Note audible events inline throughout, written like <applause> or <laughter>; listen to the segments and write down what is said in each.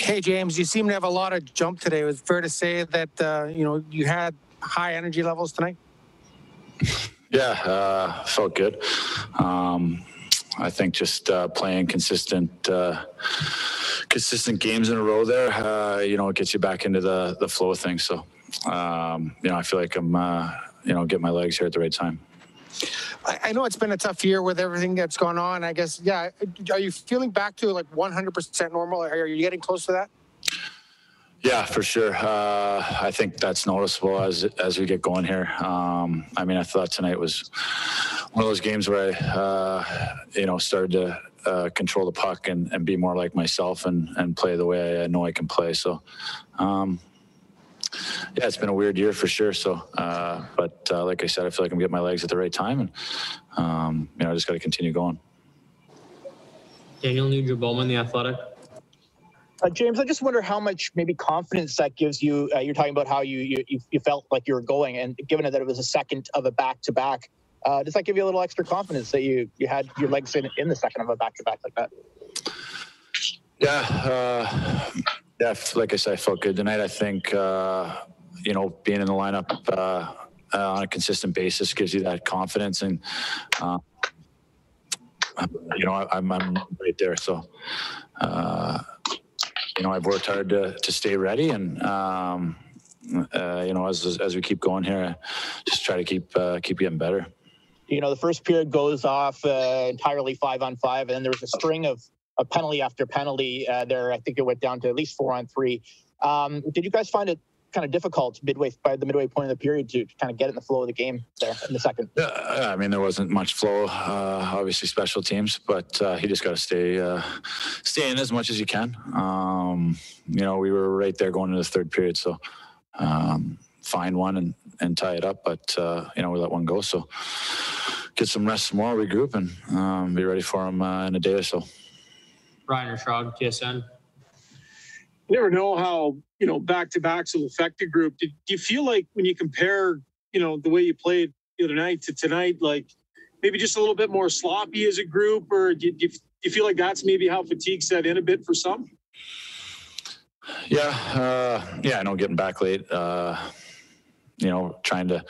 Hey, James, you seem to have a lot of jump today. It was fair to say that, uh, you know, you had high energy levels tonight? <laughs> Yeah, uh, felt good. Um, I think just uh, playing consistent, uh, consistent games in a row there, uh, you know, it gets you back into the the flow of things. So, um, you know, I feel like I'm, uh, you know, getting my legs here at the right time. I, know it's been a tough year with everything that's gone on. I guess, yeah. Are you feeling back to like 100% normal? Are you getting close to that? Yeah, for sure. Uh, I think that's noticeable as as we get going here. Um, I mean, I thought tonight was one of those games where I, uh, you know, started to uh, control the puck and, and be more like myself and, and play the way I know I can play. So, um, yeah, it's been a weird year for sure. So, uh, but uh, like I said, I feel like I'm getting my legs at the right time, and um, you know, I just got to continue going. Daniel Nugent Bowman, The Athletic. Uh, James, I just wonder how much maybe confidence that gives you. Uh, you're talking about how you, you you felt like you were going, and given that it was a second of a back to back, does that give you a little extra confidence that you you had your legs in in the second of a back to back like that? Yeah, uh, yeah. Like I said, I felt good tonight. I think uh, you know being in the lineup uh, uh on a consistent basis gives you that confidence, and uh, you know I, am I'm right there. So uh, you know I've worked hard to to stay ready, and um, you know as as we keep going here, just try to keep keep getting better. You know, the first period goes off entirely five on five, and then there's a string of a penalty after penalty uh, there. I think it went down to at least four on three. Um, did you guys find it kind of difficult midway by the midway point of the period to, kind of get in the flow of the game there in the second? Uh, I mean, there wasn't much flow. Uh, obviously, special teams, but uh, he just got to stay uh, stay in as much as you can. Um, you know, we were right there going into the third period, so um, find one and, and tie it up. But uh, you know, we let one go, so get some rest, more, regroup, and um, be ready for them uh, in a day or so. Ryan Rishaug, TSN. You never know how you know back to backs will affect the group. do you feel like when you compare, you know, the way you played the other night to tonight, like maybe just a little bit more sloppy as a group, or do you, do you feel like that's maybe how fatigue set in a bit for some? Yeah, uh, yeah, I know getting back late. Uh, you know, trying to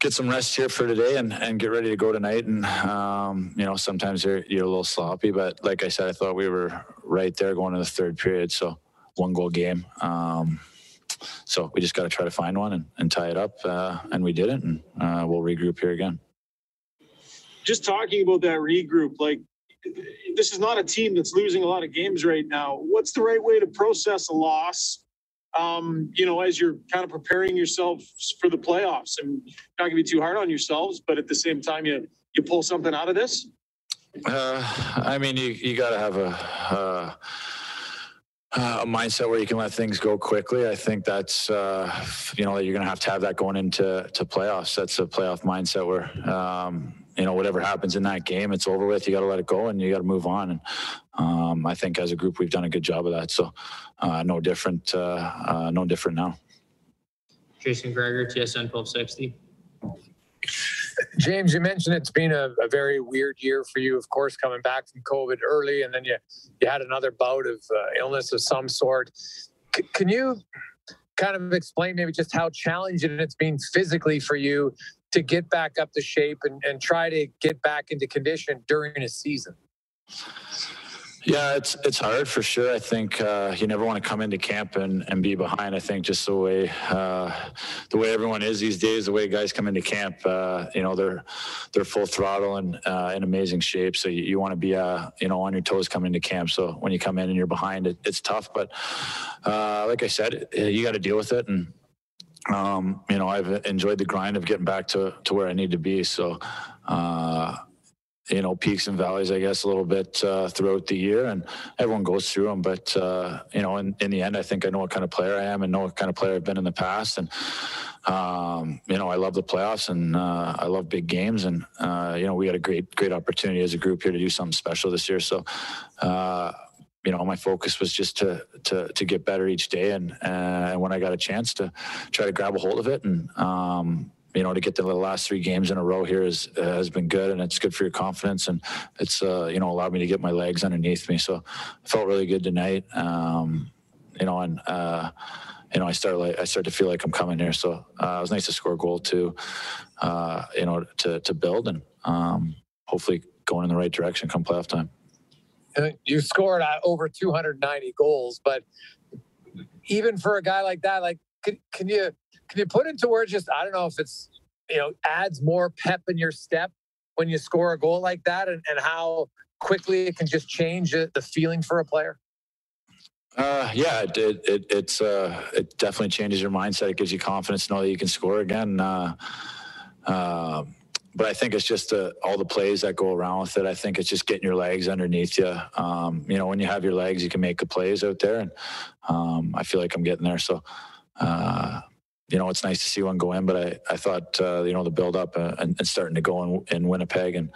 get some rest here for today and, and get ready to go tonight. And, um, you know, sometimes you're, you're a little sloppy, but like I said, I thought we were right there going to the third period. So one goal game. Um, so we just got to try to find one and, and tie it up. Uh, and we didn't. And uh, we'll regroup here again. Just talking about that regroup, like this is not a team that's losing a lot of games right now. What's the right way to process a loss? Um, you know, as you're kind of preparing yourself for the playoffs and not gonna be too hard on yourselves, but at the same time, you you pull something out of this? Uh, I mean, you you got to have a. Uh, a mindset where you can let things go quickly. I think that's uh, you know you're going to have to have that going into to playoffs. That's a playoff mindset where um, you know whatever happens in that game, it's over with. You got to let it go and you got to move on. And um, I think as a group, we've done a good job of that. So uh, no different, uh, uh, no different now. Jason Gregor, TSN 1260. James, you mentioned it's been a, a, very weird year for you, of course, coming back from COVID early, and then you you had another bout of uh, illness of some sort. C- can you kind of explain maybe just how challenging it's been physically for you to get back up to shape and, and try to get back into condition during a season? Yeah, it's it's hard for sure. I think uh, you never want to come into camp and, and be behind. I think just the way uh, the way everyone is these days, the way guys come into camp, uh, you know, they're they're full throttle and uh, in amazing shape. So you, you want to be uh, you know on your toes coming into camp. So when you come in and you're behind, it, it's tough. But uh, like I said, you got to deal with it and um, you know, I've enjoyed the grind of getting back to, to where I need to be. So, you know, peaks and valleys, I guess, a little bit uh, throughout the year, and everyone goes through them. But uh, you know, in, in the end, I think I know what kind of player I am, and know what kind of player I've been in the past. And um, you know, I love the playoffs, and uh, I love big games. And uh, you know, we had a great, great opportunity as a group here to do something special this year. So uh, you know, my focus was just to to to get better each day, and uh, when I got a chance to try to grab a hold of it, and um, you know, to get the last three games in a row here is, uh, has been good, and it's good for your confidence, and it's uh, you know allowed me to get my legs underneath me. So, I felt really good tonight. Um, you know, and uh, you know, I start like I start to feel like I'm coming here. So uh, it was nice to score a goal too. uh, you know, to to build and um, hopefully going in the right direction come playoff time. Uh, You scored over 290 goals, but even for a guy like that, like can, can you can you put into words just I don't know if it's you know adds more pep in your step when you score a goal like that, and, and how quickly it can just change the feeling for a player. Uh, yeah, it, it, it it's uh, it definitely changes your mindset. It gives you confidence to know that you can score again. Uh, uh, but I think it's just all the plays that go around with it. I think it's just getting your legs underneath you. Um, you know, when you have your legs, you can make the plays out there, and um, I feel like I'm getting there. So, uh, you know, it's nice to see one go in. But I, I thought, uh, you know, the build up uh, and, and starting to go in, in Winnipeg, and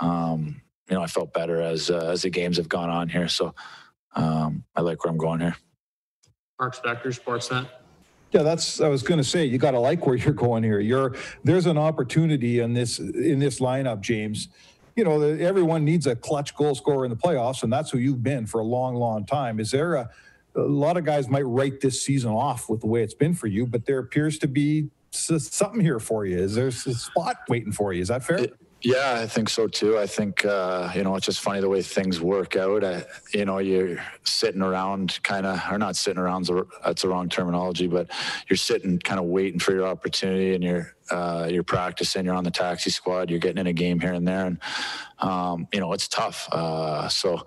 um, you know, I felt better as uh, as the games have gone on here. So, um, I like where I'm going here. Mark Spector, Sportsnet. Yeah, that's, I was going to say, you got to like where <laughs> you're going here. You're, there's an opportunity in this, in this lineup, James. You know, everyone needs a clutch goal scorer in the playoffs, and that's who you've been for a long, long time. Is there a, a lot of guys might write this season off with the way it's been for you, but there appears to be something here for you. Is there a spot waiting for you? Is that fair? Yeah, I think so too. I think uh, you know it's just funny the way things work out. I, you know, you're sitting around, kind of, or not sitting around. That's the wrong terminology, but you're sitting, kind of waiting for your opportunity, and you're uh, you're practicing. You're on the taxi squad. You're getting in a game here and there, and um, you know it's tough. Uh, so.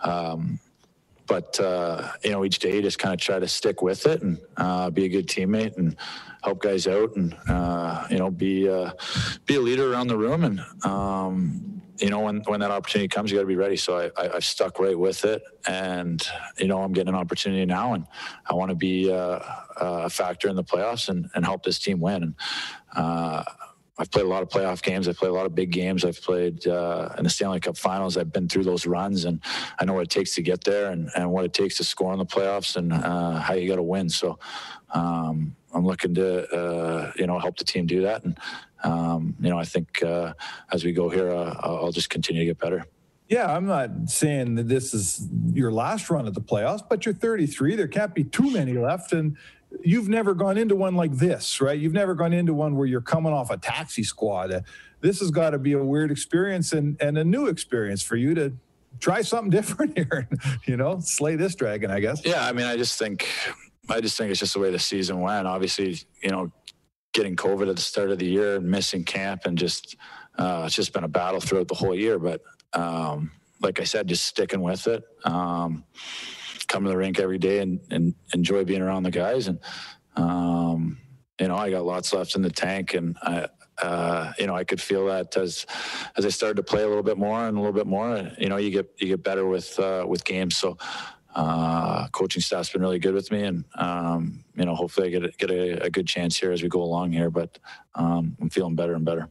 Um, but uh, you know, each day just kind of try to stick with it and uh, be a good teammate and help guys out and uh, you know be uh, be a leader around the room. And um, you know when when that opportunity comes you got to be ready. So I, I I've stuck right with it and you know I'm getting an opportunity now and I want to be uh, a factor in the playoffs and, and help this team win. And uh, I've played a lot of playoff games. I've played a lot of big games. I've played uh, in the Stanley Cup Finals. I've been through those runs, and I know what it takes to get there, and, and what it takes to score in the playoffs, and uh, how you got to win. So um, I'm looking to uh, you know help the team do that, and um, you know I think uh, as we go here, uh, I'll I'll just continue to get better. Yeah, I'm not saying that this is your last run at the playoffs, but you're 33. There can't be too many left. And you've never gone into one like this, right? You've never gone into one where you're coming off a taxi squad. This has got to be a weird experience and, and a new experience for you to try something <laughs> different here, you know, slay this dragon, I guess. Yeah, I mean, I just think, I just think it's just the way the season went. Obviously, you know, getting COVID at the start of the year and missing camp and just, uh, it's just been a battle throughout the whole year. But um, like I said, just sticking with it. Um, come to the rink every day and, and enjoy being around the guys. And, um, you know, I got lots left in the tank and I, uh, you know, I could feel that as, as I started to play a little bit more and a little bit more, you know, you get, you get better with, uh, with games. So, uh, coaching staff's been really good with me and, um, you know, hopefully I get a, get a, a good chance here as we go along here, but, um, I'm feeling better and better.